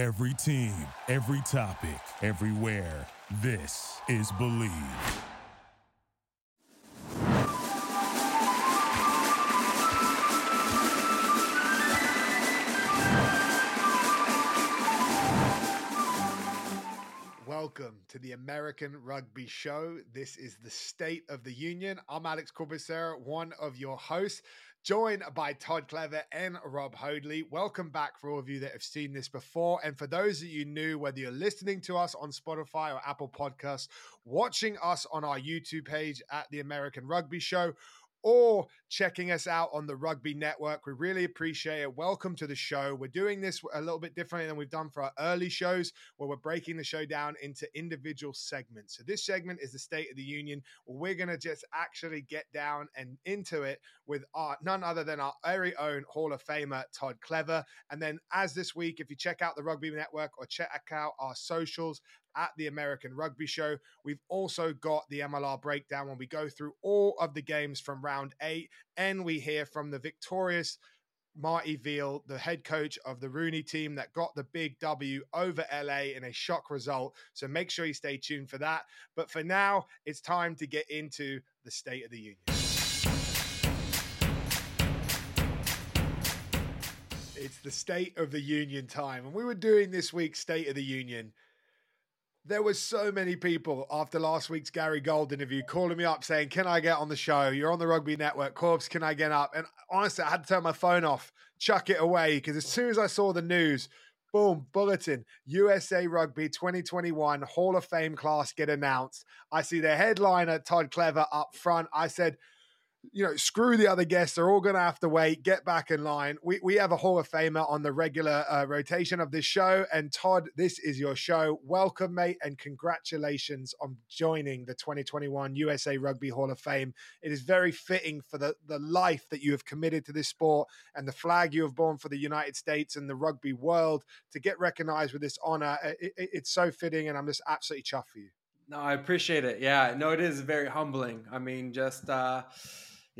Every team, every topic, everywhere. This is Bleav. Welcome to the American Rugby Show. This is the State of the Union. I'm Alex Corbisiero, one of your hosts, joined by Todd Clever and Rob Hoadley. Welcome back for all of you that have seen this before. And for those of you new, whether you're listening to us on Spotify or Apple Podcasts, watching us on our YouTube page at the American Rugby Show, or checking us out on the Rugby Network. We really appreciate it. Welcome to the show. We're doing this a little bit differently than we've done for our early shows, where we're breaking the show down into individual segments. So, this segment is the State of the Union, we're going to just actually get down and into it with our none other than our very own Hall of Famer, Todd Clever. And then, as this week, if you check out the Rugby Network or check out our socials, at the American Rugby Show. We've also got the MLR breakdown when we go through all of the games from round eight, and we hear from the victorious Marty Veale, the head coach of the RUNY team that got the big W over LA in a shock result. So make sure you stay tuned for that. But for now, it's time to get into the State of the Union. It's the State of the Union time. And we were doing this week's State of the Union there was so many people after last week's Gary Gold interview calling me up saying, "Can I get on the show? You're on the Rugby Network, Corbs. Can I get up?" And honestly, I had to turn my phone off, chuck it away because as soon as I saw the news, boom, bulletin: USA Rugby 2021 Hall of Fame class get announced. I see the headliner Todd Clever up front. I said you know, screw the other guests. They're all going to have to wait. Get back in line. We, we have a Hall of Famer on the regular uh, rotation of this show. And Todd, this is your show. Welcome, mate, and congratulations on joining the 2021 USA Rugby Hall of Fame. It is very fitting for the, the life that you have committed to this sport and the flag you have borne for the United States and the rugby world to get recognized with this honor. It, it, it's so fitting, and I'm just absolutely chuffed for you. No, I appreciate it. Yeah, no, it is very humbling. I mean, just, uh,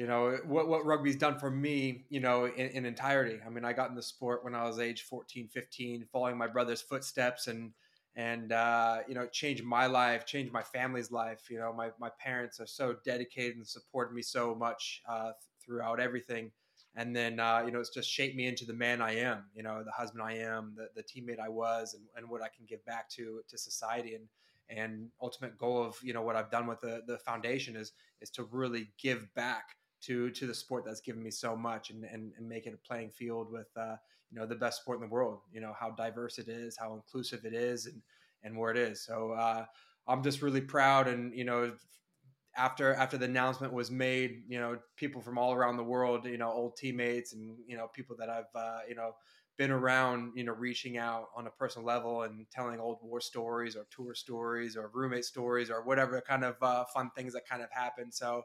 you know what what rugby's done for me you know in, in, entirety. I mean i got in the sport when i was age 14 15 following my brother's footsteps and and uh, you know changed my life changed my family's life you know my, my parents are so dedicated and supported me so much uh, throughout everything. And then uh, you know it's just shaped me into the man i am you know the husband i am the, the teammate i was and, and what i can give back to to society. And and ultimate goal of you know what i've done with the, the foundation is is to really give back to to the sport that's given me so much and and, and make it a playing field with uh, you know the best sport in the world you know how diverse it is how inclusive it is and and where it is. So uh, i'm just really proud and you know after after the announcement was made you know people from all around the world you know old teammates and you know people that i've uh, you know been around you know reaching out on a personal level and telling old war stories or tour stories or roommate stories or whatever kind of uh, fun things that kind of happened. So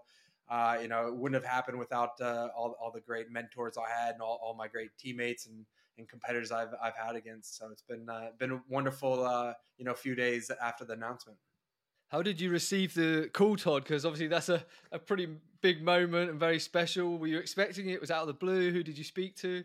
uh, you know, it wouldn't have happened without uh, all, all the great mentors I had and all, all my great teammates and, and competitors I've, I've had against. So it's been uh, been a wonderful, uh, you know, few days after the announcement. How did you receive the call, Todd? Because obviously that's a, a pretty big moment and very special. Were you expecting it? Was it out of the blue? Who did you speak to?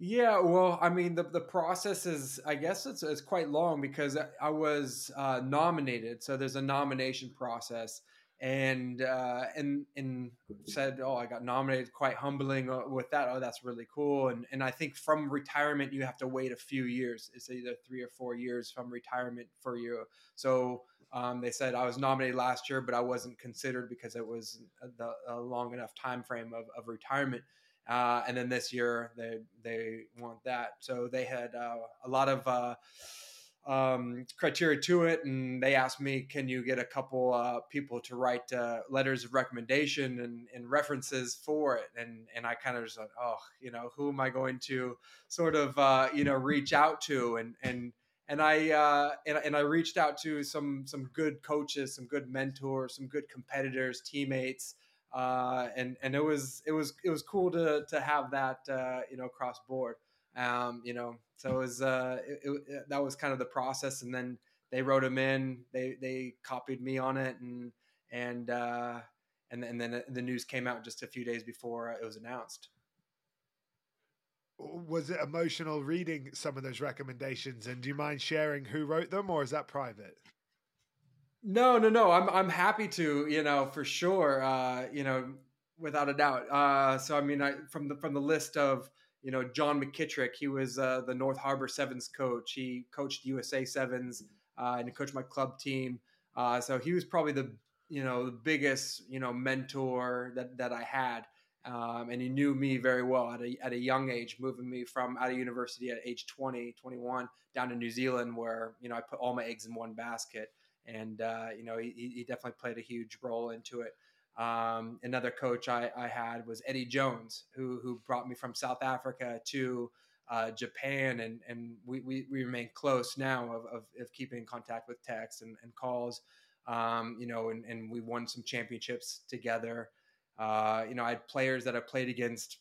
Yeah, well, I mean, the, the process is, I guess it's, it's quite long because I was uh, nominated. So there's a nomination process and uh, and and said, "Oh, I got nominated." Quite humbling uh, with that. Oh, that's really cool. And and I think from retirement, you have to wait a few years. It's either three or four years from retirement for you. So um, they said I was nominated last year, but I wasn't considered because it was the, a long enough time frame of, of retirement. Uh, and then this year they they want that. So they had uh, a lot of uh, um, criteria to it, and they asked me, "Can you get a couple uh, people to write uh, letters of recommendation and, and, references for it?" And and I kind of just like, "Oh, you know, who am I going to sort of uh, you know reach out to?" And and and I uh, and, and I reached out to some some good coaches, some good mentors, some good competitors, teammates. Uh, and and it was it was it was cool to to have that uh, you know cross board. Um, you know, so it was uh, it, it, that was kind of the process, and then they wrote him in. They they copied me on it, and and uh, and and then the news came out just a few days before it was announced. Was it emotional reading some of those recommendations? And do you mind sharing who wrote them, or is that private? No, no, no. I'm I'm happy to, you know, for sure. Uh, you know, without a doubt. Uh, so I mean, I, from the from the list of you know John McKittrick, he was uh, the North Harbor Sevens coach. He coached USA Sevens uh, and he coached my club team. Uh, so he was probably the you know the biggest you know mentor that that I had. Um, and he knew me very well at a, at a young age, moving me from out of university at age 20, 21 down to New Zealand, where you know I put all my eggs in one basket and uh, you know he, he, definitely played a huge role into it. Um, another coach I, I, had was Eddie Jones, who who brought me from South Africa to uh, Japan, and and we, we, we remain close now of, of, of, keeping in contact with texts and, and calls. Um, you know, and, and we won some championships together. Uh, you know, I had players that I played against.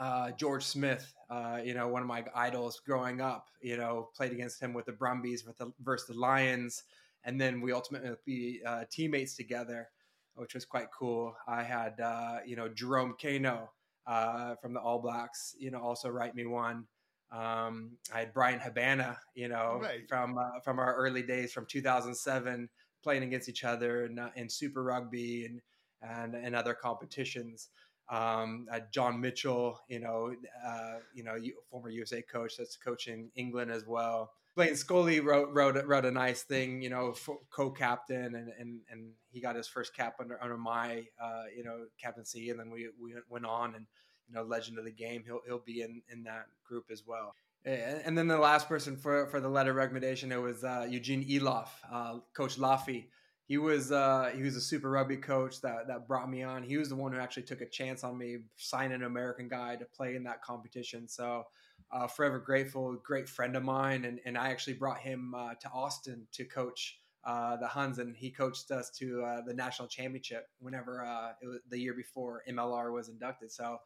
Uh, George Smith, uh, you know, one of my idols growing up, you know, played against him with the Brumbies with the, versus the Lions and then we ultimately be uh, teammates together, which was quite cool. I had uh, you know Jerome Kaino uh, from the All Blacks, you know, also write me one. Um, I had Bryan Habana, you know, right. from uh, from our early days from 2007, playing against each other in, uh, in Super Rugby and and, and other competitions. Um, John Mitchell, you know, uh, you know, former USA coach that's coaching England as well. Blaine Scully wrote wrote wrote a nice thing, you know, co-captain, and and and he got his first cap under under my uh, you know captaincy, and then we we went on and you know legend of the game. He'll he'll be in in that group as well. And then the last person for for the letter recommendation it was uh, Eugene Eloff, uh, Coach Laffy. He was uh, he was a super rugby coach that that brought me on. He was the one who actually took a chance on me, signing an American guy to play in that competition. So uh, forever grateful, great friend of mine, and, and I actually brought him uh, to Austin to coach uh, the Huns, and he coached us to uh, the national championship whenever uh, it was the year before MLR was inducted. So,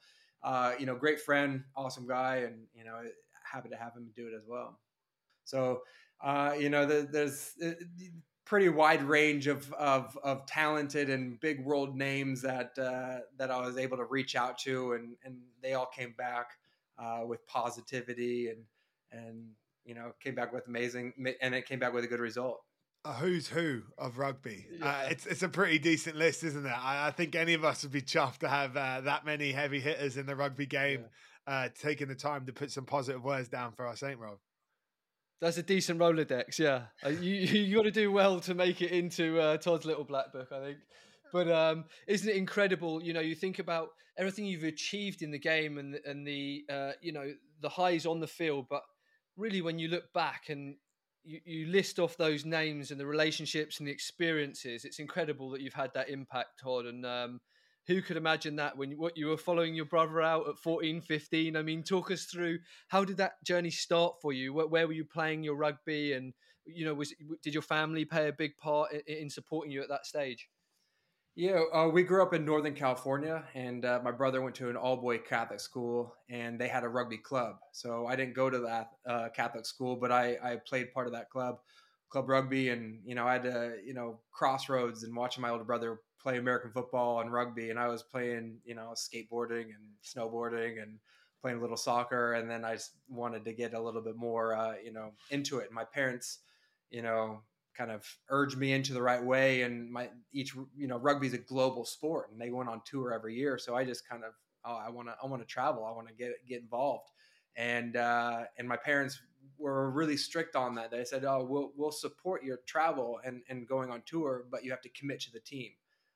uh, you know, great friend, awesome guy, and you know, happy to have him do it as well. So, you know, the, there's pretty wide range of, of, of talented and big world names that that I was able to reach out to, and and they all came back uh, with positivity and and you know came back with amazing and it came back with a good result. A who's who of rugby. Uh, yeah. Uh, it's it's a pretty decent list, isn't it? I, I, think any of us would be chuffed to have uh, that many heavy hitters in the rugby game, yeah. uh, taking the time to put some positive words down for us, ain't Rob? That's a decent Rolodex, yeah. Uh, you you got to do well to make it into uh, Todd's little black book, I think. But um, isn't it incredible? You know, you think about everything you've achieved in the game and and the uh, you know the highs on the field, but really when you look back and you, you list off those names and the relationships and the experiences, it's incredible that you've had that impact, Todd. And um, who could imagine that when you, what you were following your brother out at 14, 15? I mean, talk us through how did that journey start for you? Where, where were you playing your rugby, and you know, was did your family play a big part in, in supporting you at that stage? Yeah, uh, we grew up in Northern California, and uh, my brother went to an all boy Catholic school, and they had a rugby club. So I didn't go to that uh, Catholic school, but I, I played part of that club, club rugby, and you know I had to you know crossroads and watching my older brother play American football and rugby, and I was playing you know skateboarding and snowboarding and playing a little soccer, and then I wanted to get a little bit more uh, you know into it. My parents, you know, kind of urged me into the right way. And my each you know rugby is a global sport, and they went on tour every year. So I just kind of oh, I want to I want to travel. I want to get get involved. And uh, and my parents were really strict on that. They said, "Oh, we'll we'll support your travel and and going on tour, but you have to commit to the team.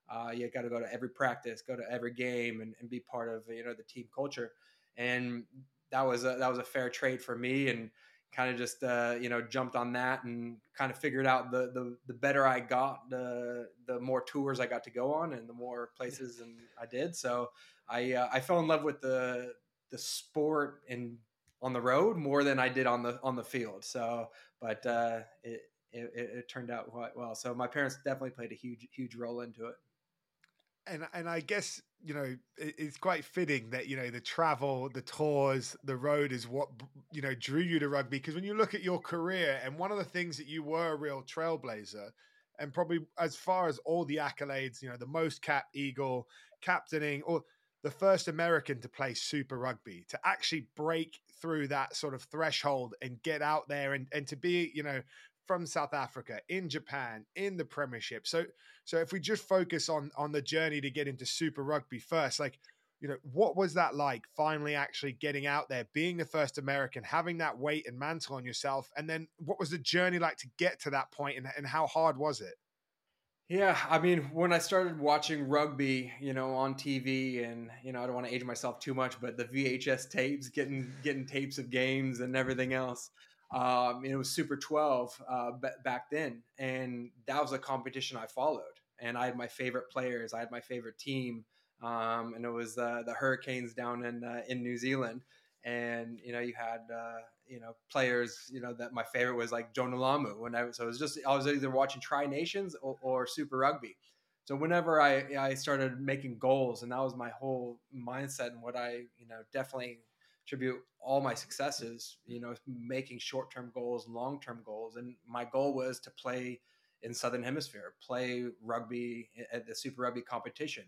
Uh, you got to go to every practice, go to every game, and, and be part of you know the team culture." And that was a, that was a fair trade for me. And kind of just uh, you know jumped on that and kind of figured out the, the the better I got the the more tours I got to go on and the more places and I did. So I uh, I fell in love with the the sport and on the road more than I did on the on the field. So but uh, it, it it turned out quite well. So my parents definitely played a huge huge role into it and and I guess you know it's quite fitting that you know the travel, the tours, the road is what you know drew you to rugby. Because when you look at your career, and one of the things that you were a real trailblazer, and probably as far as all the accolades, you know, the most cap eagle, captaining, or the first American to play Super Rugby, to actually break through that sort of threshold and get out there and, and to be, you know, from South Africa, in Japan, in the Premiership. So, so if we just focus on on the journey to get into Super Rugby first, like, you know, what was that like? Finally, actually getting out there, being the first American, having that weight and mantle on yourself, and then what was the journey like to get to that point, and, and how hard was it? Yeah, I mean, when I started watching rugby, you know, on TV, and you know, I don't want to age myself too much, but the VHS tapes, getting getting tapes of games and everything else, um, it was Super Twelve uh, b- back then, and that was a competition I followed, and I had my favorite players, I had my favorite team, um, and it was uh, the Hurricanes down in uh, in New Zealand, and you know, you had uh, you know players you know that my favorite was like Jonah Lomu when I so it was just I was either watching Tri Nations or, or, Super Rugby. So whenever I I started making goals and that was my whole mindset and what I you know definitely attribute all my successes you know making short term goals and long term goals and my goal was to play in Southern Hemisphere play rugby at the Super Rugby competition.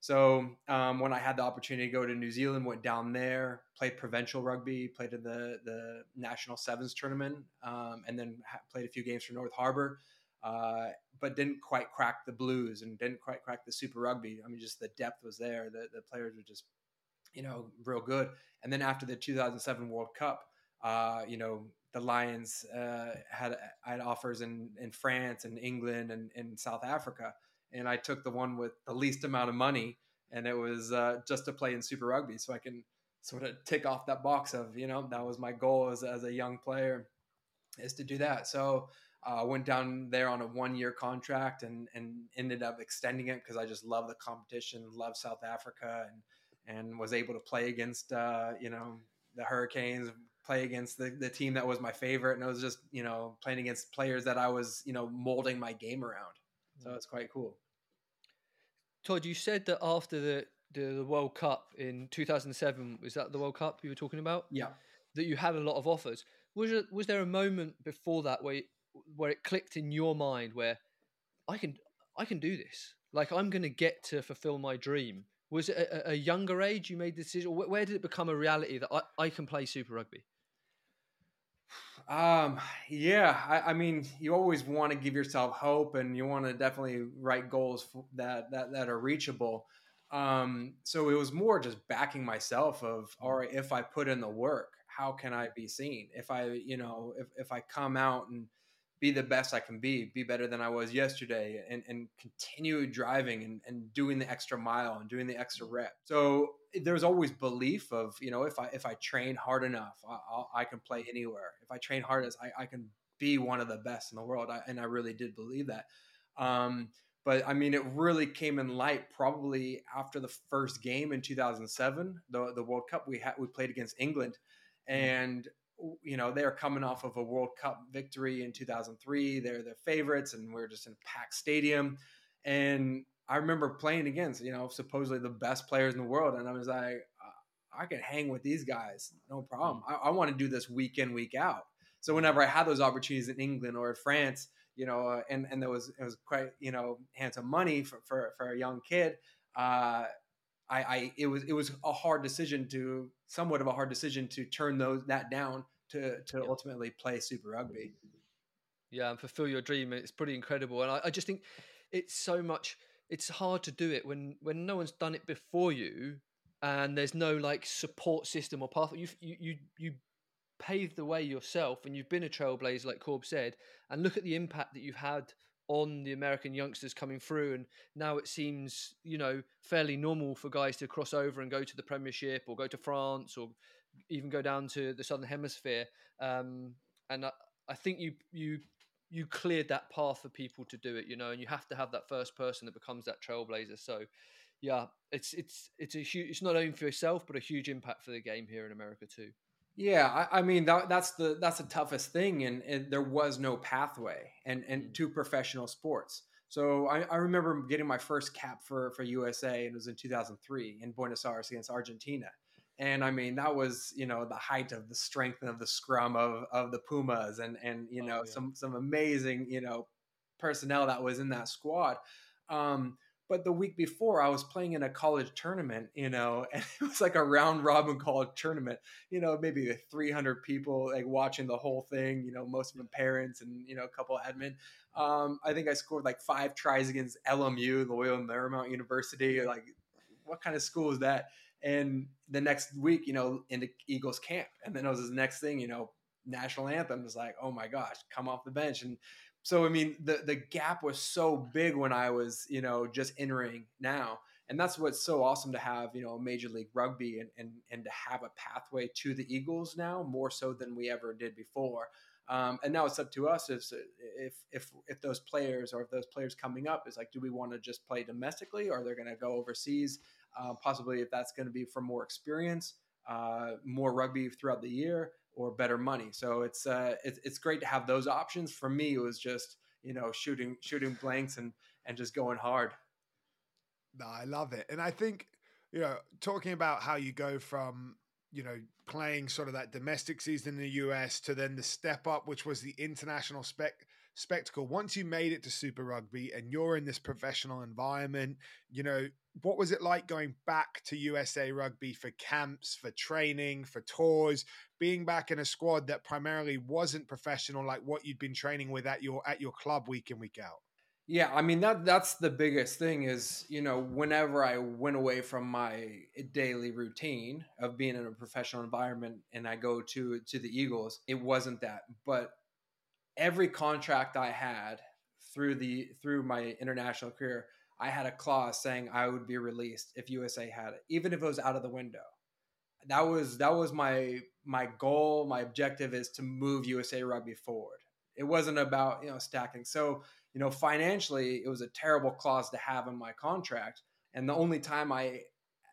So um, when I had the opportunity to go to New Zealand, went down there, played provincial rugby, played in the the national sevens tournament, um, and then ha- played a few games for North Harbour, uh, but didn't quite crack the Blues and didn't quite crack the Super Rugby. I mean, just the depth was there. The the players were just, you know, real good. And then after the 2007 World Cup, uh, you know, the Lions uh, had had offers in in France and England and in South Africa and I took the one with the least amount of money, and it was uh, just to play in Super Rugby, so I can sort of tick off that box of you know that was my goal as as a young player, is to do that. So I uh, went down there on a one year contract and and ended up extending it because I just love the competition, love South Africa, and and was able to play against uh, you know the Hurricanes, play against the, the team that was my favorite, and it was just you know playing against players that I was you know molding my game around. So mm. it's quite cool. Todd, you said that after the, the, the World Cup in 2007, was that the World Cup you were talking about? Yeah. That you had a lot of offers. Was there, was there a moment before that where where it clicked in your mind where I can I can do this? Like I'm going to get to fulfill my dream. Was it a, a younger age you made the decision? Where did it become a reality that I, I can play Super Rugby? Um, yeah, I, I, mean, you always want to give yourself hope, and you want to definitely write goals that that that are reachable. Um, so it was more just backing myself of, all right, if I put in the work, how can I be seen? If I, you know, if if I come out and be the best I can be, be better than I was yesterday, and, and continue driving and, and doing the extra mile and doing the extra rep. So there's always belief of you know if I if I train hard enough, I, I can play anywhere. If I train hard as I, I can be one of the best in the world, I, and I really did believe that. Um, but I mean, it really came in light probably after the first game in 2007, the the World Cup we had we played against England, mm-hmm. and you know they're coming off of a World Cup victory in 2003. They're the favorites, and we're just in a packed stadium. And I remember playing against you know supposedly the best players in the world, and I was like, I can hang with these guys, no problem. I, I want to do this week in week out. So whenever I had those opportunities in England or in France, you know, uh, and and there was it was quite you know handsome money for for, for a young kid. Uh, I, I it was it was a hard decision to somewhat of a hard decision to turn those that down to to yeah. ultimately play Super Rugby. Yeah, and fulfill your dream. It's pretty incredible, and I, I just think it's so much. It's hard to do it when when no one's done it before you, and there's no like support system or path. You you you you paved the way yourself, and you've been a trailblazer, like Corb said, and look at the impact that you've had on the American youngsters coming through. And now it seems, you know, fairly normal for guys to cross over and go to the Premiership or go to France or even go down to the Southern Hemisphere. Um, and I, I think you you you cleared that path for people to do it, you know, and you have to have that first person that becomes that trailblazer. So, yeah, it's it's it's a huge. It's not only for yourself, but a huge impact for the game here in America too. Yeah, I, I mean that, that's the that's the toughest thing, and, and, there was no pathway, and and mm. to professional sports. So I, I, remember getting my first cap for for USA, and it was in 2003 in Buenos Aires against Argentina. And I mean that was you know the height of the strength of the scrum of of the Pumas, and and you oh, know oh, yeah. some some amazing you know personnel that was in that squad. Um, But the week before, I was playing in a college tournament, you know, and it was like a round robin college tournament, you know, maybe 300 people like watching the whole thing, you know, most of them parents and, you know, a couple admin. Um, I think I scored like five tries against LMU, Loyola Marymount University. Like, what kind of school is that? And the next week, you know, into Eagles camp. And then it was the next thing, you know, national anthem was like, oh my gosh, come off the bench. And so, I mean, the, the gap was so big when I was, you know, just entering now. And that's what's so awesome to have, you know, Major League Rugby and, and, and to have a pathway to the Eagles now more so than we ever did before. Um, and now it's up to us if, if if if those players or if those players coming up is like, do we want to just play domestically, or they're going to go overseas? Uh, possibly if that's going to be for more experience, uh, more rugby throughout the year, or better money. So it's uh, it's it's great to have those options. For me, it was just you know shooting shooting blanks and and just going hard. No, I love it, and I think you know talking about how you go from you know playing sort of that domestic season in the US to then the step up, which was the international spec spectacle. Once you made it to Super Rugby and you're in this professional environment, you know, what was it like going back to USA Rugby for camps, for training, for tours, being back in a squad that primarily wasn't professional like what you'd been training with at your at your club week in week out? Yeah, I mean that that's the biggest thing is, you know, whenever I went away from my daily routine of being in a professional environment and I go to to the Eagles, it wasn't that. But every contract I had through the through my international career, I had a clause saying I would be released if USA had it, even if it was out of the window. That was that was my my goal, my objective is to move USA rugby forward. It wasn't about, you know, stacking. So you know, financially, it was a terrible clause to have in my contract. And the only time I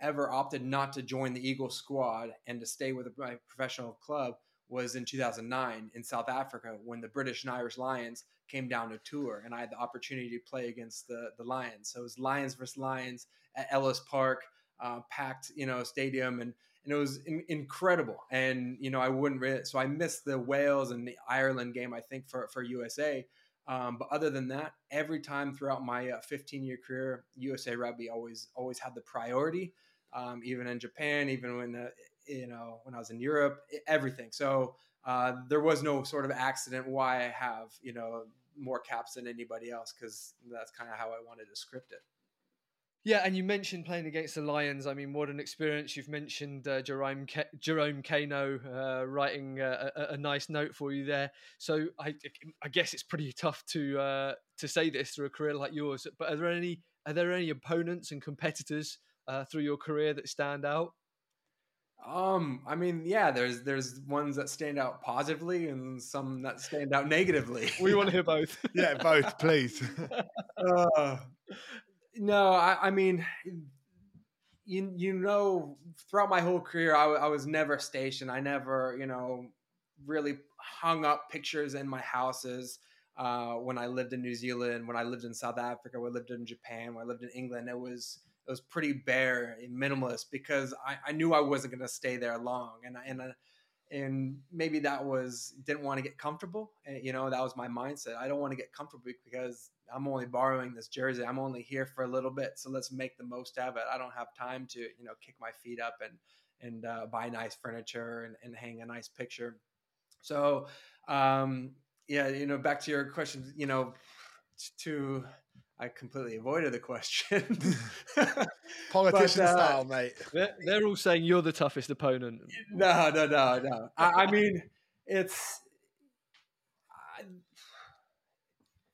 ever opted not to join the Eagle squad and to stay with my professional club was in 2009 in South Africa when the British and Irish Lions came down to tour and I had the opportunity to play against the, the Lions. So it was Lions versus Lions at Ellis Park, uh, packed, you know, stadium and, and it was in, incredible. And, you know, I wouldn't really, so I missed the Wales and the Ireland game, I think for, for USA, um, but other than that, every time throughout my uh, 15 year career, USA Rugby always always had the priority. Um, even in Japan, even when uh, you know when I was in Europe, everything. So uh, there was no sort of accident why I have you know more caps than anybody else because that's kind of how I wanted to script it. Yeah, and you mentioned playing against the Lions. I mean, what an experience! You've mentioned uh, Jerome K- Jerome Kaino uh, writing uh, a, a, nice note for you there. So I, I guess it's pretty tough to uh, to say this through a career like yours. But are there any are there any opponents and competitors uh, through your career that stand out? Um, I mean, yeah, there's there's ones that stand out positively and some that stand out negatively. we want to hear both. yeah, both, please. uh, no, I, I, mean, you you know, throughout my whole career, I, I was never stationed. I never, you know, really hung up pictures in my houses. Uh, when I lived in New Zealand, when I lived in South Africa, when I lived in Japan, when I lived in England, it was it was pretty bare and minimalist because I, I knew I wasn't going to stay there long, and and uh, and maybe that was didn't want to get comfortable. And, you know, that was my mindset. I don't want to get comfortable because I'm only borrowing this jersey. I'm only here for a little bit, so let's make the most of it. I don't have time to you know kick my feet up and and uh, buy nice furniture and, and hang a nice picture. So um, yeah, you know, back to your question, you know, to I completely avoided the question. Politician but, uh, style, mate. They're, they're, all saying you're the toughest opponent. No, no, no, no. I, I mean, it's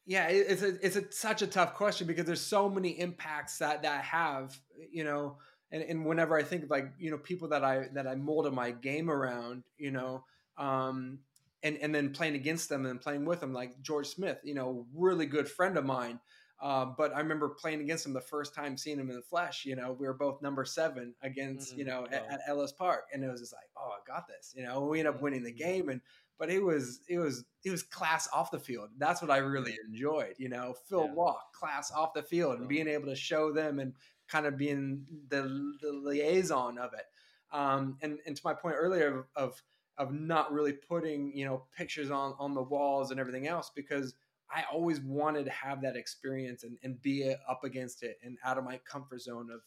yeah, it's a it's a such a tough question because there's so many impacts that that have, you know, and, and whenever I think of like, you know, people that I that I molded my game around, you know, um, and and then playing against them and playing with them, like George Smith, you know, really good friend of mine. Uh, but I remember playing against him the first time seeing him in the flesh. You know, we were both number seven against, mm-hmm. you know, at, at, Ellis Park, and it was just like, oh, I got this. You know, we ended up winning the mm-hmm. game, and but it was it was it was class off the field. That's what I really enjoyed. You know, Phil yeah. Walk, class off the field, and being able to show them and kind of being the, the liaison of it. Um, and and to my point earlier of, of of not really putting you know pictures on on the walls and everything else because I always wanted to have that experience and, and be up against it and out of my comfort zone of,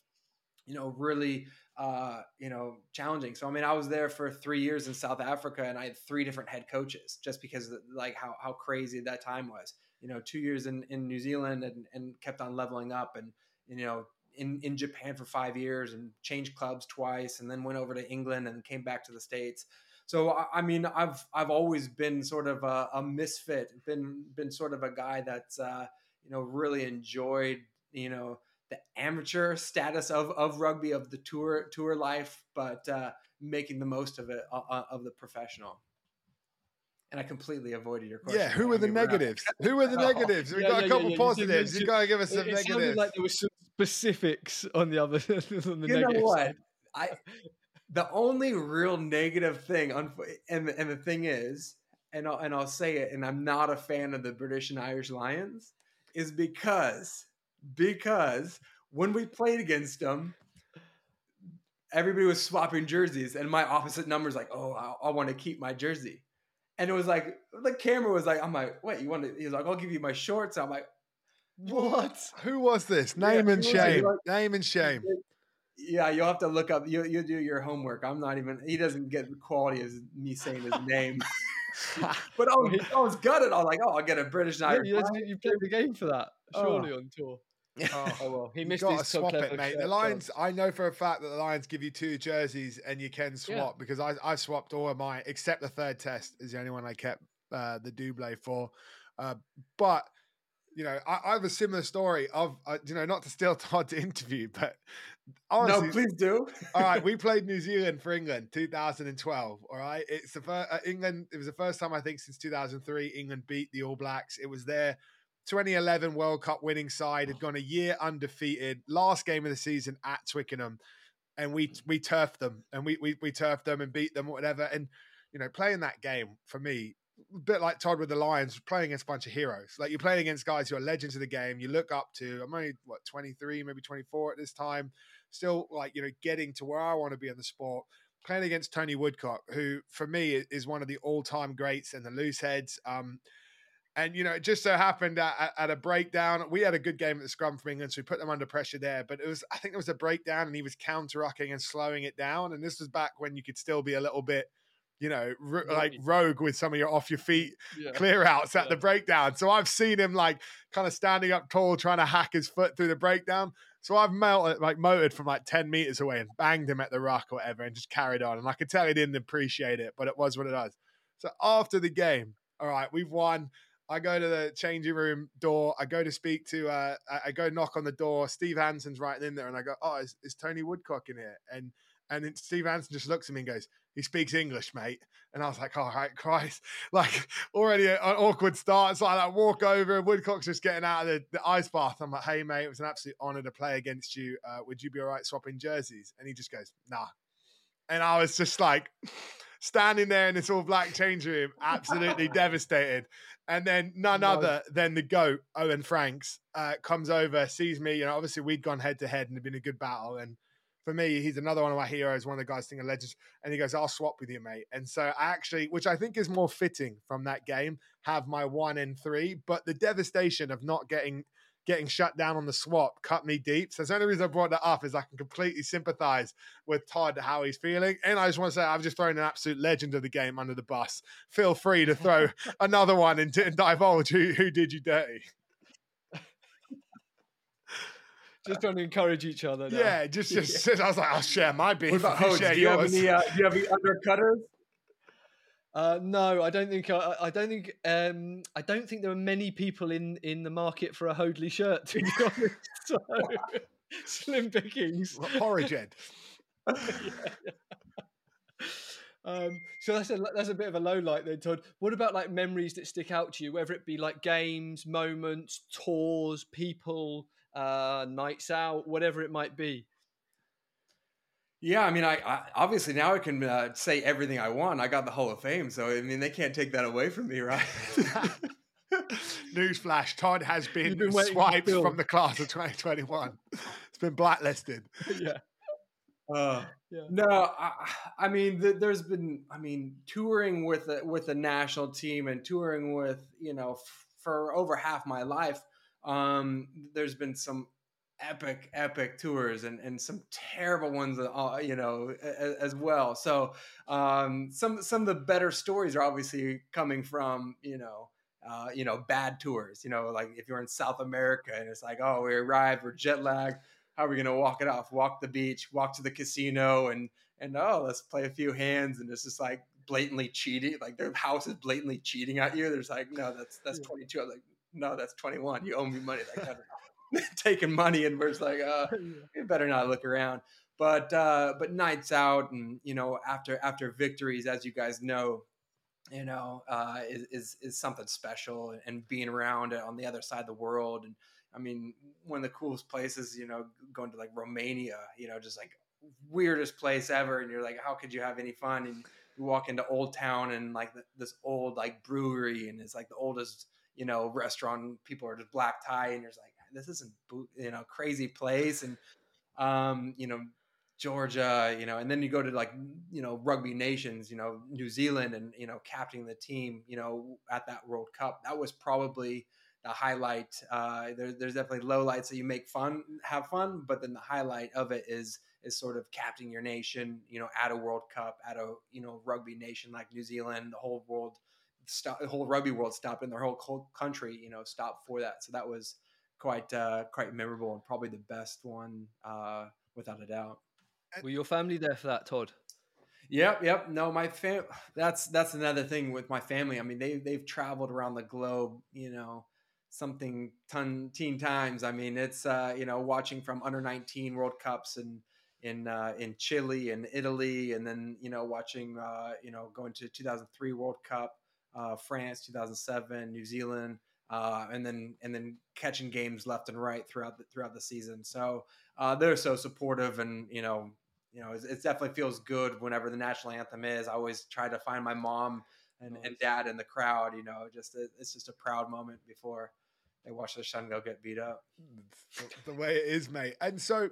you know, really, uh, you know, challenging. So, I mean, I was there for three years in South Africa and I had three different head coaches just because of, like how, how crazy that time was, you know, two years in, in New Zealand and, and kept on leveling up and, you know, in, in Japan for five years and changed clubs twice and then went over to England and came back to the States. So I mean, I've I've always been sort of a, a misfit, been been sort of a guy that's uh, you know really enjoyed you know the amateur status of, of rugby of the tour tour life, but uh, making the most of it uh, uh of the professional. And I completely avoided your question. Yeah, who are the negatives? Who are the negatives? We yeah, got yeah, a couple yeah, positives. You, you got to give us some it, it negatives. like there was some specifics on the other on the you negatives. know what? I the only real negative thing, and and the thing is, and I'll, and I'll say it, and I'm not a fan of the British and Irish Lions, is because because when we played against them, everybody was swapping jerseys, and my opposite number is like, oh, I, I want to keep my jersey, and it was like the camera was like, I'm like, wait, you want to? He's like, I'll give you my shorts. I'm like, what? Who was this? Name yeah, and shame. Like, Name and shame. Yeah, you'll have to look up. You you do your homework. I'm not even. He doesn't get the quality as me saying his name. but I was, I was gutted. I was like, oh, I'll get a British Irish. Yeah, you, you played the game for that, surely oh. on tour. Oh, oh, well, he missed his swap it, mate. The Lions, I know for a fact that the Lions give you two jerseys and you can swap yeah. because I I swapped all of mine except the third test is the only one I kept uh, the double for. Uh, but you know, I, I, have a similar story of, uh, you know, not to steal Todd's interview, but honestly, no, please do. all right, we played New Zealand for England, 2012. All right, it's the first uh, England. It was the first time I think since 2003 England beat the All Blacks. It was their 2011 World Cup winning side had gone a year undefeated. Last game of the season at Twickenham, and we we turfed them, and we we we turfed them and beat them, or whatever. And you know, playing that game for me a bit like Todd with the Lions, playing against a bunch of heroes. Like you're playing against guys who are legends of the game. You look up to. I'm only what 23, maybe 24 at this time. Still like you know getting to where I want to be in the sport. Playing against Tony Woodcock, who for me is one of the all-time greats and the loose heads. Um, and you know, it just so happened at, at, a breakdown, we had a good game at the scrum from England, so we put them under pressure there. But it was, I think, it was a breakdown, and he was counter-rucking and slowing it down. And this was back when you could still be a little bit you know, like rogue with some of your off your feet yeah. clear outs at yeah. the breakdown. So I've seen him like kind of standing up tall, trying to hack his foot through the breakdown. So I've melted, like motored from like 10 meters away and banged him at the rock or whatever and just carried on. And I could tell he didn't appreciate it, but it was what it was. So after the game, all right, we've won. I go to the changing room door. I go to speak to, uh, I go knock on the door. Steve Hansen's right in there. And I go, oh, is, is Tony Woodcock in here? And and then Steve Hansen just looks at me and goes, he speaks English, mate. And I was like, all right, Christ. Like already an awkward start. So I like walk over and Woodcock's just getting out of the, the, ice bath. I'm like, hey, mate, it was an absolute honor to play against you. Uh, would you be all right swapping jerseys? And he just goes, nah. And I was just like standing there in this all black change room, absolutely devastated. And then none no. other than the GOAT, Owen Franks, uh, comes over, sees me. You know, obviously we'd gone head to head and it'd been a good battle. And for me, he's another one of my heroes, one of the guys thinking legends. And he goes, I'll swap with you, mate. And so I actually, which I think is more fitting from that game, have my one and three. But the devastation of not getting getting shut down on the swap cut me deep. So the only reason I brought that up is I can completely sympathize with Todd how he's feeling. And I just want to say I've just thrown an absolute legend of the game under the bus. Feel free to throw another one and, and divulge who, who did you dirty just trying to encourage each other. Now. Yeah, just, just yeah. I was like, I'll share my beef. What about Share do, you yours. have any, uh, do you have any undercutters? Uh, no, I don't think. I, I don't think. Um, I don't think there are many people in in the market for a Hoadley shirt. To be honest, so slim pickings. Porridge head. yeah, yeah. Um, so that's a that's a bit of a low light then, Todd. What about like memories that stick out to you, whether it be like games, moments, tours, people, uh, nights out, whatever it might be. Yeah, I mean, I, I obviously now I can uh, say everything I want. I got the Hall of Fame, so I mean they can't take that away from me, right? Newsflash: Todd has been, been swiped from the class of 2021. it's been blacklisted. yeah. Uh, yeah. No, I, I mean, the, there's been, I mean, touring with a, with a national team and touring with, you know, for over half my life, um, there's been some epic, epic tours and, and some terrible ones, uh, you know, as, as well. So um, some some of the better stories are obviously coming from you know. Uh, you know, bad tours. You know, like if you're in South America and it's like, oh, we arrived, we're jet lagged. How are we going to walk it off? Walk the beach, walk to the casino, and and oh, let's play a few hands. And it's just like blatantly cheating. Like their house is blatantly cheating at you. There's like, no, that's that's 22. I was like, no, that's 21. You owe me money. Like, kind of taking money and we're just like, uh, you better not look around. But uh, but nights out and you know after after victories, as you guys know, you know uh, is, is is something special and being around on the other side of the world and I mean one of the coolest places you know going to like Romania you know just like weirdest place ever and you're like how could you have any fun and you walk into Old Town and like this old like brewery and it's like the oldest you know restaurant people are just black tie and you're like this isn't you know crazy place and um, you know Georgia, you know, and then you go to like you know rugby nations, you know New Zealand, and you know captaining the team, you know at that World Cup. That was probably the highlight. Uh, there, there's definitely low lights that you make fun, have fun, but then the highlight of it is is sort of captaining your nation, you know, at a World Cup, at a you know rugby nation like New Zealand, the whole world, stop, the whole rugby world stopped, and their whole country, you know, stopped for that. So that was quite uh, quite memorable and probably the best one uh, without a doubt. Were your family there for that, Todd? Yep, yep. No, my fam. That's that's another thing with my family. I mean, they they've traveled around the globe. You know, something ton teen times. I mean, it's uh, you know watching from under nineteen World Cups and in uh, in Chile and Italy, and then you know watching uh, you know going to 2003 World Cup, uh, France 2007, New Zealand, uh, and then and then catching games left and right throughout the, throughout the season. So uh, they're so supportive, and you know, you know, it, definitely feels good whenever the national anthem is. I always try to find my mom and, nice. and dad in the crowd. You know, just it's just a proud moment before they watch their son go get beat up. The way it is, mate. And so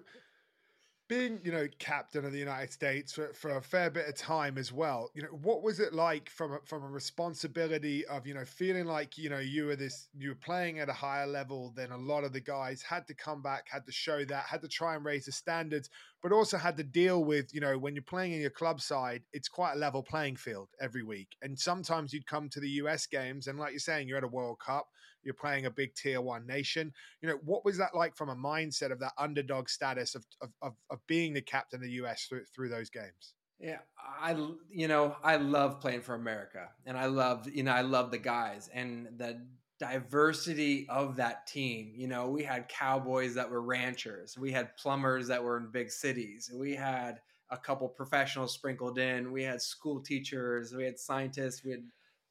being you know captain of the United States for, for a fair bit of time as well you know what was it like from a, from a responsibility of you know feeling like you know you were this you were playing at a higher level than a lot of the guys had to come back had to show that had to try and raise the standards but also had to deal with you know when you're playing in your club side it's quite a level playing field every week and sometimes you'd come to the US games and like you're saying you're at a World Cup you're playing a big tier one nation. You know, what was that like from a mindset of that underdog status of of, of, of being the captain of the US through, through those games? Yeah, I you know I love playing for America, and I love you know I love the guys and the diversity of that team. You know, we had cowboys that were ranchers, we had plumbers that were in big cities, we had a couple professionals sprinkled in, we had school teachers, we had scientists, we had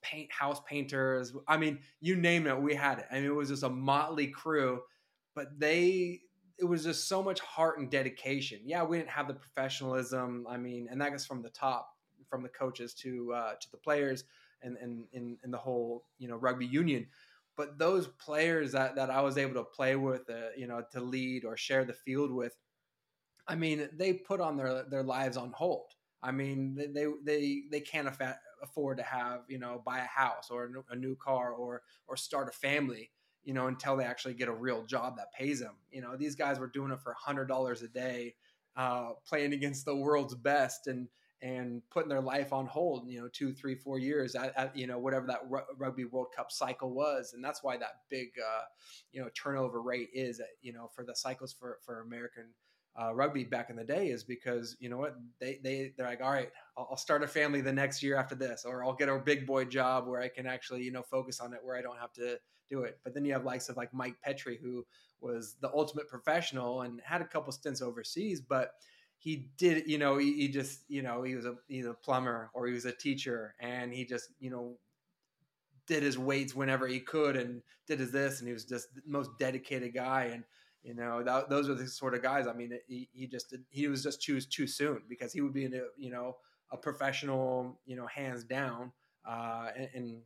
paint house painters. I mean, you name it, we had it. I mean, it was just a motley crew, but they it was just so much heart and dedication. Yeah, we didn't have the professionalism. I mean, and that goes from the top, from the coaches to uh, to the players and and in the whole you know rugby union. But those players that, that I was able to play with, uh, you know, to lead or share the field with, I mean, they put on their their lives on hold. I mean, they they they can't afford afford to have you know buy a house or a new car or or start a family you know until they actually get a real job that pays them you know these guys were doing it for a hundred dollars a day uh, playing against the world's best and and putting their life on hold you know two three four years at, at you know whatever that rugby world cup cycle was. And that's why that big uh, you know turnover rate is you know for the cycles for for american uh, rugby back in the day is because you know what they they they're like all right I'll, I'll, start a family the next year after this or I'll get a big boy job where I can actually you know focus on it where I don't have to do it. But then you have likes of like Mike Petri who was the ultimate professional and had a couple stints overseas but he did you know he, he just you know he was a he's a plumber or he was a teacher and he just you know did his weights whenever he could and did his this and he was just the most dedicated guy and you know, that, those are the sort of guys. I mean, he, he just he was just choose too soon because he would be in a you know a professional, you know, hands down, uh, and, and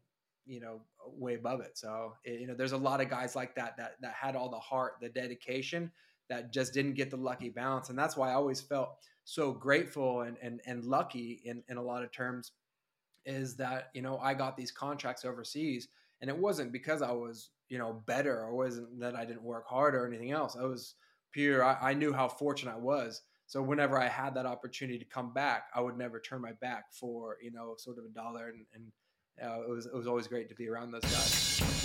you know way above it. So it, you know, there's a lot of guys like that that that had all the heart, the dedication, that just didn't get the lucky bounce. and that's why I always felt so grateful and and and lucky in in a lot of terms, is that you know I got these contracts overseas and it wasn't because I was you know better or wasn't that I didn't work hard or anything else. I was pure. I, I knew how fortunate I was. So whenever I had that opportunity to come back, I would never turn my back for you know sort of a dollar, and, and uh, it was it was always great to be around those guys.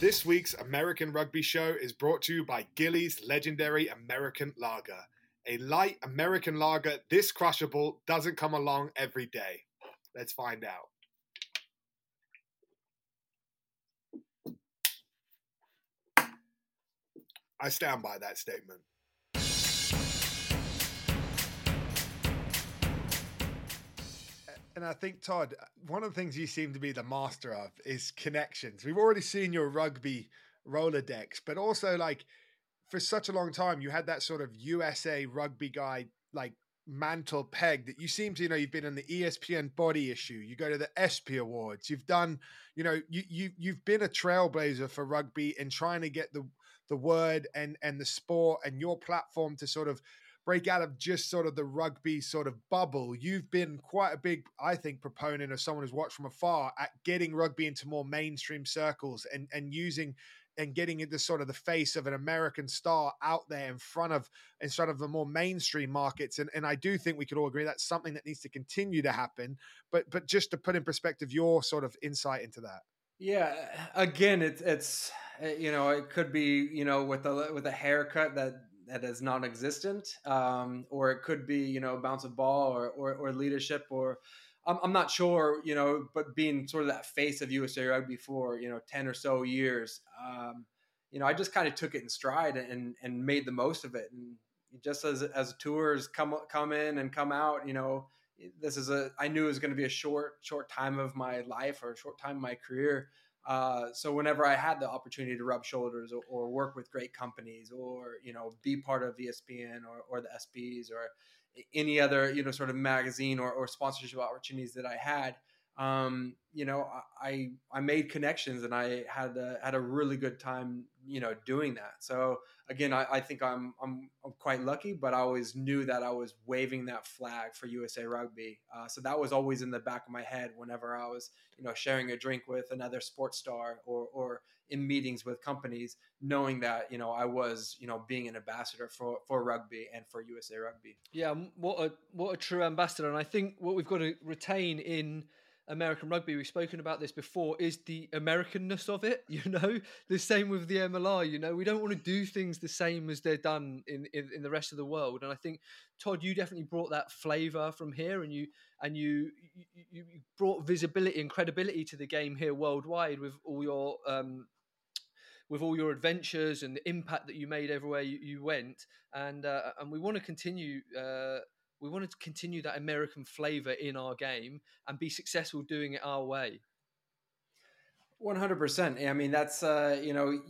This week's American Rugby Show is brought to you by Gillies Legendary American Lager. A light American lager this crushable doesn't come along every day. Let's find out. I stand by that statement. And I think, Todd, one of the things you seem to be the master of is connections. We've already seen your rugby Rolodex, but also like for such a long time, you had that sort of USA rugby guy like mantle peg that you seem to, you know, you've been in the ESPN body issue, you go to the ESPY Awards, you've done, you know, you you you've been a trailblazer for rugby and trying to get the the word and and the sport and your platform to sort of break out of just sort of the rugby sort of bubble. You've been quite a big, I think, proponent of someone who's watched from afar at getting rugby into more mainstream circles and and using and getting into sort of the face of an American star out there in front of in front of the more mainstream markets. And and I do think we could all agree that's something that needs to continue to happen. But but just to put in perspective your sort of insight into that. Yeah, again, it's it's eh, you know it could be you know with a with a haircut that that is non-existent, um, or it could be you know bounce of ball or, or, or leadership, or I'm, I'm not sure, you know, but being sort of that face of USA Rugby for you know ten or so years, um, you know, I just kind of took it in stride and and made the most of it, and just as as tours come come in and come out, you know, this is a I knew it was going to be a short short time of my life or a short time of my career. Uh, so whenever I had the opportunity to rub shoulders or, or, work with great companies or you know be part of ESPN or, or the ESPYs or any other you know sort of magazine or, or sponsorship opportunities that I had, um, you know, I I made connections and I had a, had a really good time, you know, doing that. So again, I, I think I'm, I'm, I'm quite lucky, but I always knew that I was waving that flag for USA Rugby. Uh, so that was always in the back of my head whenever I was, you know, sharing a drink with another sports star or or in meetings with companies, knowing that you know I was you know being an ambassador for for rugby and for USA Rugby. Yeah, what a what a true ambassador, and I think what we've got to retain in American rugby, we've spoken about this before, is the Americanness of it. You know, the same with the MLR. You know, we don't want to do things the same as they're done in, in, in the rest of the world. And I think Todd, you definitely brought that flavour from here, and you and you, you, you brought visibility and credibility to the game here worldwide with all your um, with all your adventures and the impact that you made everywhere you, you went. And uh, and we want to continue. Uh, we want to continue that American flavor in our game and be successful doing it our way. One hundred percent. I mean, that's uh, you know,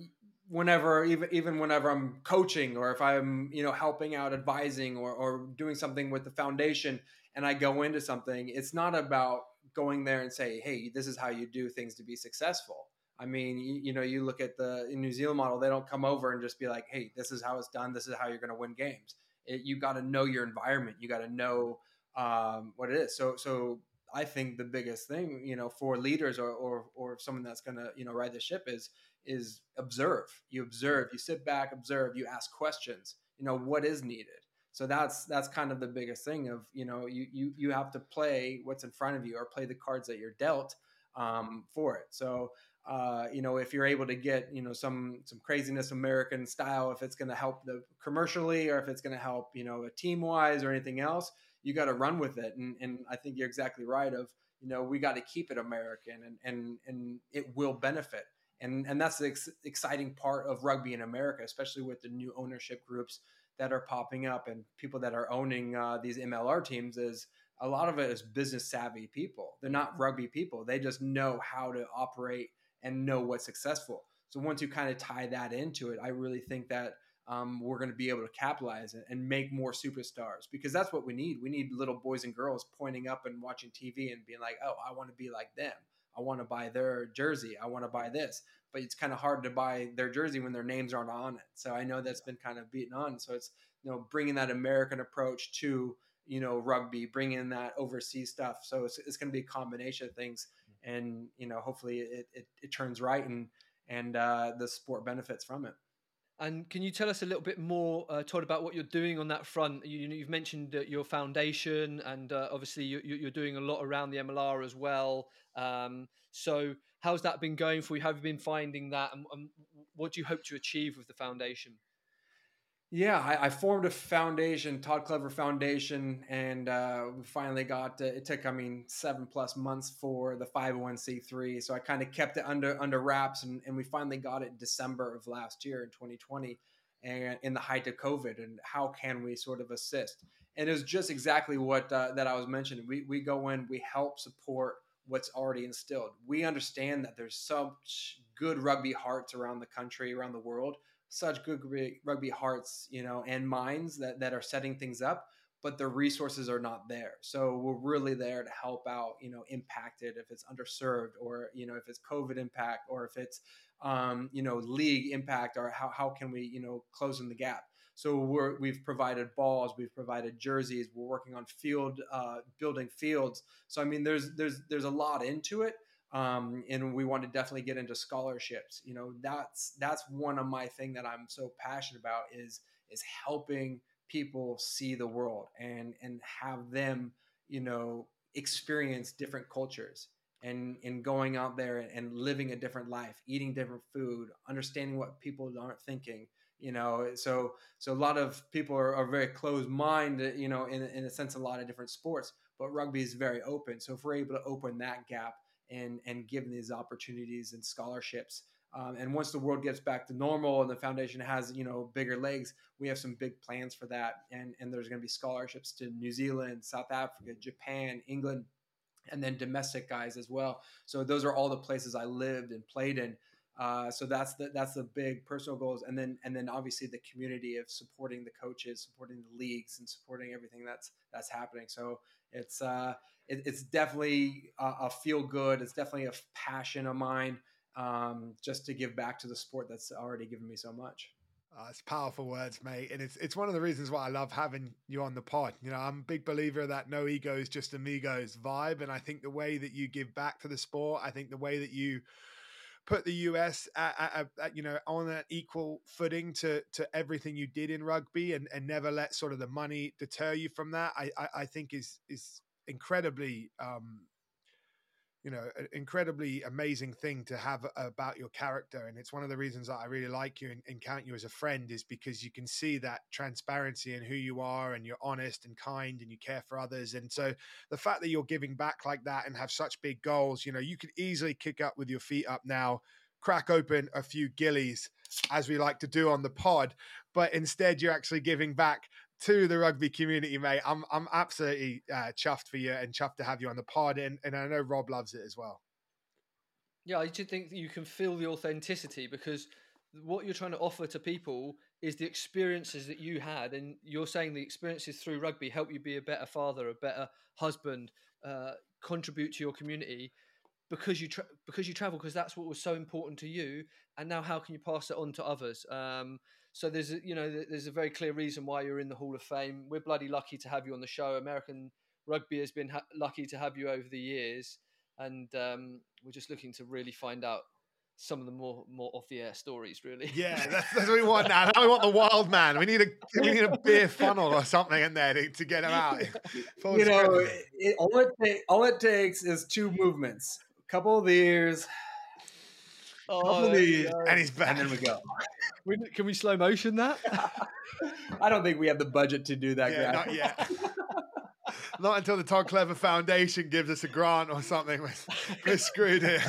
whenever even even whenever I'm coaching or if I'm you know helping out, advising or or doing something with the foundation, and I go into something, it's not about going there and say, hey, this is how you do things to be successful. I mean, you, you know, you look at the New Zealand model; they don't come over and just be like, "Hey, this is how it's done. This is how you're going to win games." It, you got to know your environment. You got to know um, what it is. So, so I think the biggest thing, you know, for leaders or or, or someone that's going to you know ride the ship is is observe. You observe. You sit back, observe. You ask questions. You know what is needed. So that's that's kind of the biggest thing of you know you you you have to play what's in front of you or play the cards that you're dealt um, for it. So uh, you know, if you're able to get, you know, some some craziness American style, if it's going to help the commercially or if it's going to help, you know, a team wise or anything else, you got to run with it. And and I think you're exactly right. Of you know, we got to keep it American, and and and it will benefit. And and that's the ex- exciting part of rugby in America, especially with the new ownership groups that are popping up and people that are owning uh, these MLR teams is a lot of it is business savvy people. They're not rugby people. They just know how to operate and know what's successful. So once you kind of tie that into it, I really think that um, we're going to be able to capitalize it and make more superstars because that's what we need. We need little boys and girls pointing up and watching TV and being like, "Oh, I want to be like them. I want to buy their jersey. I want to buy this." But it's kind of hard to buy their jersey when their names aren't on it. So I know that's been kind of beaten on. So it's you know bringing that American approach to you know, rugby, bring in that overseas stuff. So it's, it's going to be a combination of things, and you know, hopefully it, it, it turns right and and uh, the sport benefits from it. And can you tell us a little bit more, uh, Todd, about what you're doing on that front? You, have mentioned uh, your foundation, and uh, obviously you, are doing a lot around the MLR as well. Um, so, how's that been going for you? Have you been finding that, and, and what do you hope to achieve with the foundation? Yeah, I, I, formed a foundation, Todd Clever Foundation, and uh, we finally got. It took, I mean, seven plus months for the 501c3. So I kind of kept it under under wraps, and, and we finally got it in December of last year in 2020, and in the height of COVID. And how can we sort of assist? And it was just exactly what uh, that I was mentioning. We we go in, we help support what's already instilled. We understand that there's such good rugby hearts around the country, around the world such good rugby hearts, you know, and minds that, that are setting things up, but the resources are not there. So we're really there to help out, you know, impacted if it's underserved or, you know, if it's COVID impact or if it's, um, you know, league impact or how, how can we, you know, close in the gap. So we're, we've provided balls, we've provided jerseys, we're working on field, uh, building fields. So, I mean, there's, there's, there's a lot into it um, and we want to definitely get into scholarships. You know, that's that's one of my thing that I'm so passionate about is is helping people see the world and and have them, you know, experience different cultures and and going out there and living a different life, eating different food, understanding what people aren't thinking. You know, so so a lot of people are, are very closed mind. You know, in in a sense, a lot of different sports, but rugby is very open. So if we're able to open that gap and and give these opportunities and scholarships. Um, and once the world gets back to normal and the foundation has you know bigger legs, we have some big plans for that. And and there's going to be scholarships to New Zealand, South Africa, Japan, England, and then domestic guys as well. So those are all the places I lived and played in. Uh, so that's the that's the big personal goals, and then and then obviously the community of supporting the coaches, supporting the leagues, and supporting everything that's that's happening. So it's uh, it, it's definitely a, a, feel good. It's definitely a passion of mine, um, just to give back to the sport that's already given me so much. Uh, it's powerful words, mate, and it's it's one of the reasons why I love having you on the pod. You know, I'm a big believer of that no egos, just amigos vibe, and I think the way that you give back to the sport, I think the way that you put the US at, at, at, you know on an equal footing to to everything you did in rugby and, and never let sort of the money deter you from that I, I, I think is is incredibly um you know incredibly amazing thing to have about your character. And it's one of the reasons that i really like you and, and, count you as a friend is because you can see that transparency in who you are and you're honest and kind and you care for others. And so the fact that you're giving back like that and have such big goals you know you could easily kick up with your feet up now crack open a few gillies as we like to do on the pod but instead you're actually giving back to the rugby community, mate. I'm I'm absolutely uh, chuffed for you and chuffed to have you on the pod, and, and I know Rob loves it as well. Yeah, I just think you can feel the authenticity because what you're trying to offer to people is the experiences that you had, and you're saying the experiences through rugby help you be a better father, a better husband, uh, contribute to your community because you tra- because you travel because that's what was so important to you, and now how can you pass it on to others? Um, so there's a, you know there's a very clear reason why you're in the Hall of Fame. We're bloody lucky to have you on the show. American rugby has been ha- lucky to have you over the years, and um, we're just looking to really find out some of the more more off the air stories. Really, yeah, that's, that's what we want now. Now we want the wild man. We need a we need a beer funnel or something in there to, to get him out. you know, it, all it ta- all it takes is two movements, a couple of ears. Oh, and he's back. And then we go. Can we slow motion that? I don't think we have the budget to do that. Yeah, not yet. not until the Todd Clever Foundation gives us a grant or something. We're, we're screwed here.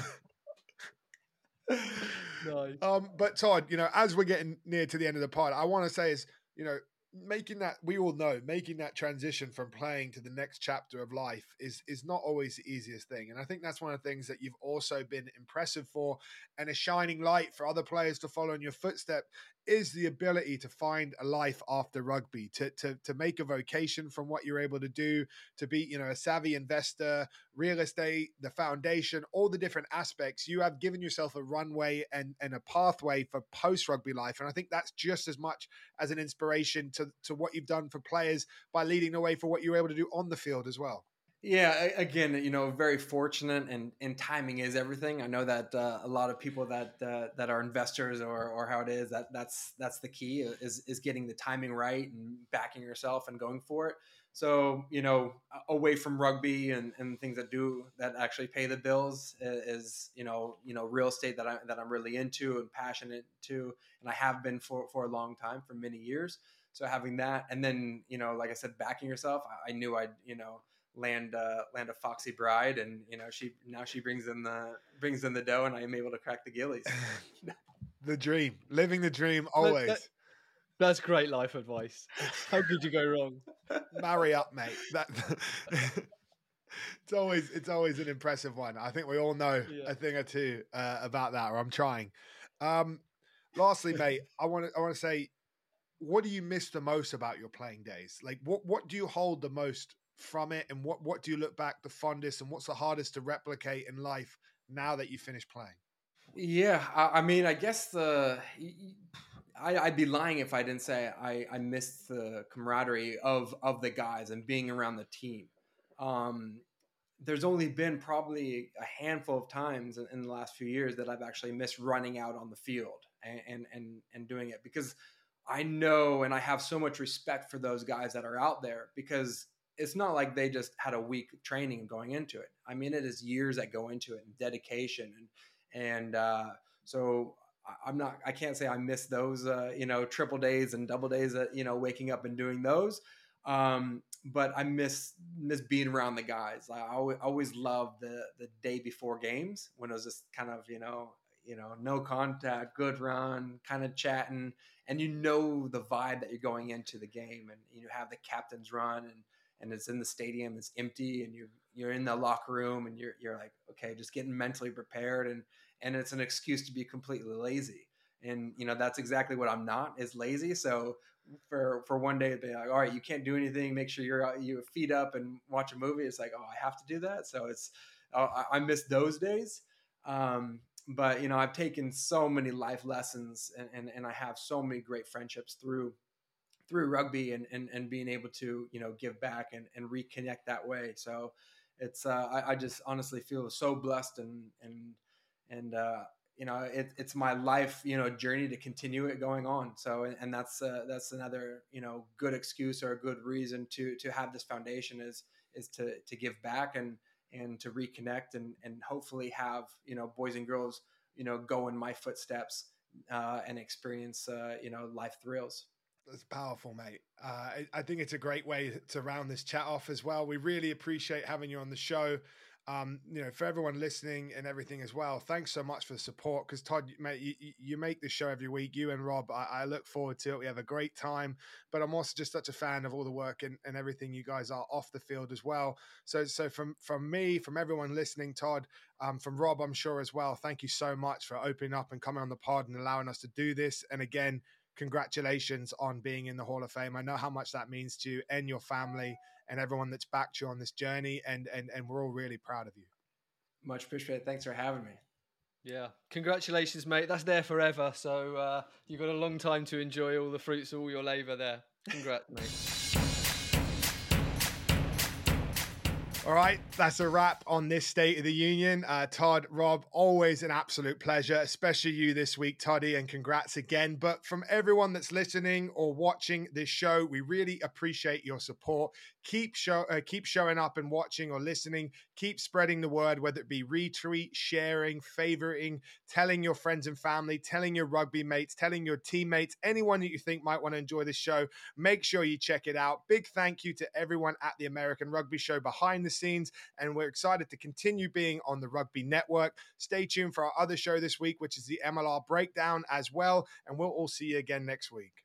Nice. Um, but Todd, you know, as we're getting near to the end of the pod, I want to say is, you know, making that we all know making that transition from playing to the next chapter of life is is not always the easiest thing and i think that's one of the things that you've also been impressive for and a shining light for other players to follow in your footsteps is the ability to find a life after rugby, to, to, to make a vocation from what you're able to do, to be, you know, a savvy investor, real estate, the foundation, all the different aspects. You have given yourself a runway and, and a pathway for post rugby life. And I think that's just as much as an inspiration to to, what you've done for players by leading the way for what you were able to do on the field as well. Yeah, again, you know, very fortunate, and and timing is everything. I know that uh, a lot of people that uh, that are investors or or how it is that that's that's the key is is getting the timing right and backing yourself and going for it. So you know, away from rugby and, and things that do that actually pay the bills is you know you know real estate that I that I'm really into and passionate to, and I have been for for a long time for many years. So having that, and then you know, like I said, backing yourself, I, I knew I'd you know land uh, land a foxy bride, and you know she now she brings in the brings in the dough, and I am able to crack the gillies. the dream, living the dream always. That, that, that's great life advice. How could you go wrong? Marry up, mate. That. it's always it's always an impressive one. I think we all know yeah. a thing or two uh, about that, or I'm trying. Um, lastly, mate, I want to I want to say, what do you miss the most about your playing days? Like, what what do you hold the most from it, and what what do you look back the fondest, and what's the hardest to replicate in life now that you finished playing? Yeah, I, I mean, I guess the I, would be lying if I didn't say I, I missed the camaraderie of of the guys and being around the team. Um, there's only been probably a handful of times in, in, the last few years that I've actually missed running out on the field and, and and and doing it because I know and I have so much respect for those guys that are out there because it's not like they just had a week training going into it. I mean, it is years that go into it and dedication and and uh, so I'm not. I can't say I miss those. Uh, you know, triple days and double days. That you know, waking up and doing those. Um, but I miss miss being around the guys. I always, always loved the the day before games when it was just kind of you know you know no contact, good run, kind of chatting, and you know the vibe that you're going into the game, and you have the captain's run and and it's in the stadium, it's empty, and you're you're in the locker room, and you're you're like, okay, just getting mentally prepared, and and it's an excuse to be completely lazy. And you know that's exactly what I'm not is lazy. So for for one day to be like, all right, you can't do anything. Make sure you're you feet up and watch a movie. It's like, oh, I have to do that. So it's uh, I, I miss those days. Um, but you know, I've taken so many life lessons, and, and and I have so many great friendships through through rugby and, and, and being able to, you know, give back and, and reconnect that way. So it's, uh, I, I just honestly feel so blessed and, and, and, uh, you know, it, it's my life, you know, journey to continue it going on. So, and, and that's, uh, that's another, you know, good excuse or a good reason to, to have this foundation is, is to, to give back and, and to reconnect and, and hopefully have, you know, boys and girls, you know, go in my footsteps, uh, and experience, uh, you know, life thrills. That's powerful, mate. Uh, I, I, think it's a great way to round this chat off as well. We really appreciate having you on the show. Um, you know, for everyone listening and everything as well, thanks so much for the support. Because Todd, mate, you, you, make the show every week. You and Rob, I, I, look forward to it. We have a great time. But I'm also just such a fan of all the work and, and everything you guys are off the field as well. So, so from from me, from everyone listening, Todd, um, from Rob, I'm sure as well. Thank you so much for opening up and coming on the pod and allowing us to do this. And again congratulations on being in the Hall of Fame. I know how much that means to you and your family and everyone that's backed you on this journey, and and and we're all really proud of you. Much appreciated. Thanks for having me. Yeah, congratulations, mate. That's there forever. So uh, you've got a long time to enjoy all the fruits of all your labour there. Congrats, mate. All right, that's a wrap on this State of the Union. Uh, Todd, Rob, always an absolute pleasure, especially you this week, Toddy, and congrats again. But from everyone that's listening or watching this show, we really appreciate your support. Keep show, uh, keep showing up and watching or listening. Keep spreading the word, whether it be retweet, sharing, favoriting, telling your friends and family, telling your rugby mates, telling your teammates, anyone that you think might want to enjoy this show. Make sure you check it out. Big thank you to everyone at the American Rugby Show behind the scenes. And we're excited to continue being on the Rugby Network. Stay tuned for our other show this week, which is the MLR Breakdown as well. And we'll all see you again next week.